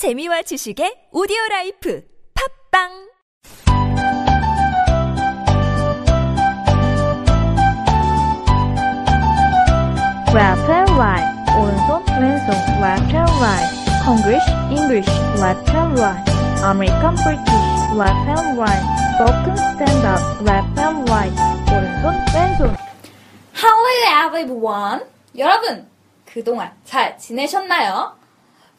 재미와 지식의 오디오 라이프 팝빵 Left and right, 오른손 왼손 left and right, English English left and right, American British left and right, spoken stand up left and right, 오른손 왼손. Hello everyone. 여러분, 그동안 잘 지내셨나요?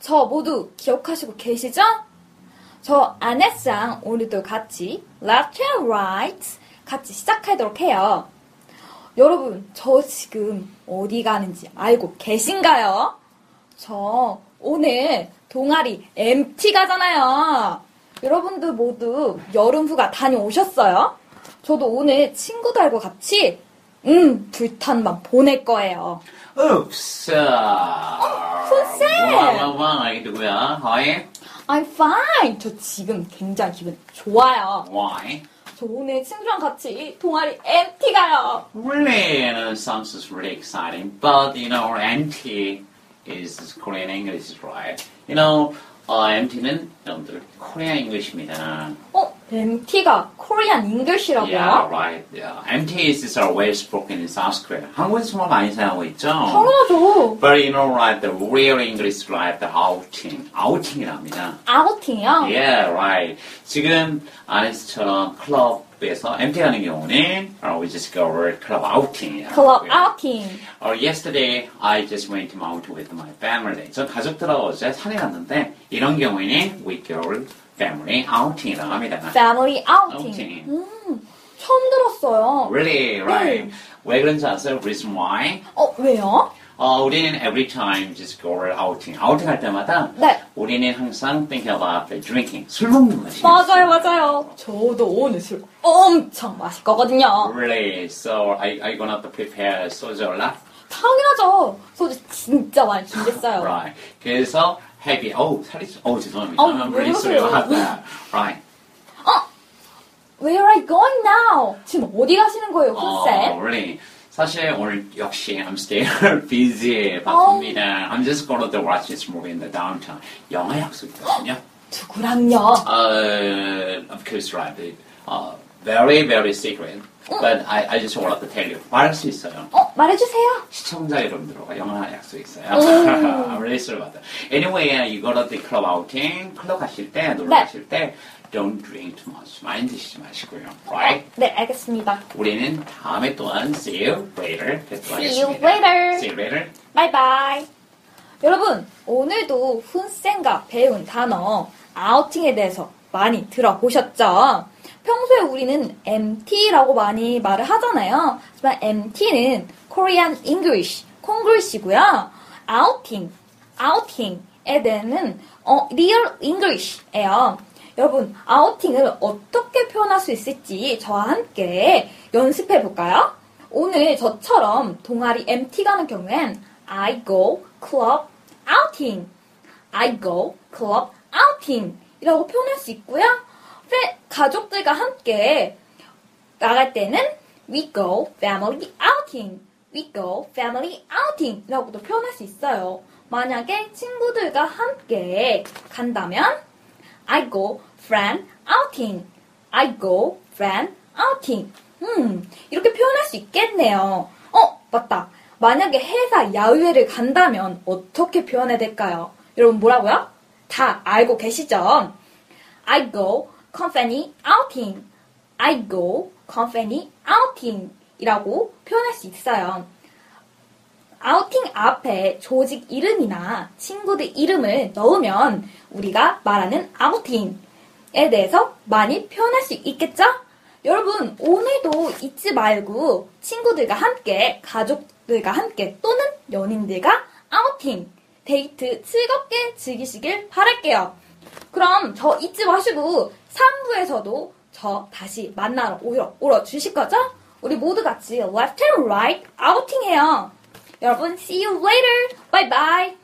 저 모두 기억하시고 계시죠? 저 아네상 오늘도 같이 left and right 같이 시작하도록 해요. 여러분, 저 지금 어디 가는지 알고 계신가요? 저 오늘 동아리 MT 가잖아요. 여러분들 모두 여름 휴가 다녀오셨어요? 저도 오늘 친구들과 같이 음, 불타는 밤 보낼 거예요. Uh, 손쌤! 와, 와, 와, 이게 누구야? Hi. I'm fine. 저 지금 굉장히 기분 좋아요. Why? 저 오늘 친구랑 같이 동아리 MT 가요. Really, you know, sounds just really exciting. But, you know, MT is Korean English, right? You know, uh, MT는 여러분들 Korean English입니다. 어, MT가 코리안 잉글시라고요? Yeah, right. Yeah. MT is our well spoken in South Korea. 한국에서 정말 많이 사용하고 있죠? 당연하죠. But you know, right, the real English, right, the outing. outing이랍니다. 아우팅이요? Yeah, right. 지금 아네스처럼 클럽에서 MT 가는 경우는 uh, we just go over club outing. 클럽 아우팅. Or yesterday, I just went to mountain with my family. 저 가족들하고 어제 산에 갔는데 이런 경우에는 we go family outing이라고 합니다. 아우팅. outing. 음, 처음 들었어요. Really, right. 네. 왜 그런지 아세요? Reason why? 어, 왜요? 어, 우리는 every time just go outing. outing 할 때마다 네. 우리는 항상 think about the drinking. 술 먹는 것이 맞아요, 맞아요. 저도 오늘 술 엄청 마실 거거든요. Really? So are you gonna have to prepare soju a lot? 당연하죠. 소주 진짜 많이 준비했어요. Right. 그래서 heavy. Oh, 살이 좀- oh 죄송합니다. 어우, I'm 왜 really sorry 그러세요? about that. Right. Where are you going now? 지금 어디 가시는 거예요, Oh, 훈쌤? really? 사실 오늘 역시 I'm still busy 바쁩니다. I'm just gonna to watch this movie in the downtown. 영화 약속이거든요. 누구랑요? Uh, of course, right. but, Uh, very, very secret. But I, I just wanted to tell you. 말할 수 있어요. 어, 말해주세요. 시청자 여러분들과 영화 약속 있어요. about that. Anyway, uh, you go to the club outing. 클럽 가실 때, 놀러 네. 가실 때, don't drink too much. 많이 드시지 마시고요. Right? 네, 알겠습니다. 우리는 다음에 또한 see you later See you later. See you later. 바이바이. 여러분, 오늘도 훈쌤과 배운 단어 아우팅에 대해서 많이 들어보셨죠? 평소에 우리는 MT라고 많이 말을 하잖아요. 하지만 MT는 Korean English, 콩글시고요. 아우팅, 아우팅에 대해서는 어, Real English예요. 여러분, 아우팅을 어떻게 표현할 수 있을지 저와 함께 연습해 볼까요? 오늘 저처럼 동아리 MT 가는 경우엔 I go club outing, I go club outing 이라고 표현할 수 있고요. 패- 가족들과 함께 나갈 때는 we go family outing, we go family outing 이라고도 표현할 수 있어요. 만약에 친구들과 함께 간다면 I go friend outing, I go friend outing. 음, 이렇게 표현할 수 있겠네요. 어, 맞다. 만약에 회사 야유회를 간다면 어떻게 표현해야 될까요? 여러분 뭐라고요? 다 알고 계시죠? I go company outing. I go company outing. 이라고 표현할 수 있어요. 아우팅 앞에 조직 이름이나 친구들 이름을 넣으면 우리가 말하는 아우팅에 대해서 많이 표현할 수 있겠죠? 여러분, 오늘도 잊지 말고 친구들과 함께, 가족들과 함께 또는 연인들과 아우팅, 데이트 즐겁게 즐기시길 바랄게요. 그럼 저 잊지 마시고 3부에서도 저 다시 만나러 오러, 주실 거죠? 우리 모두 같이 left and right 아우팅 해요. 여러분, see you later. Bye bye.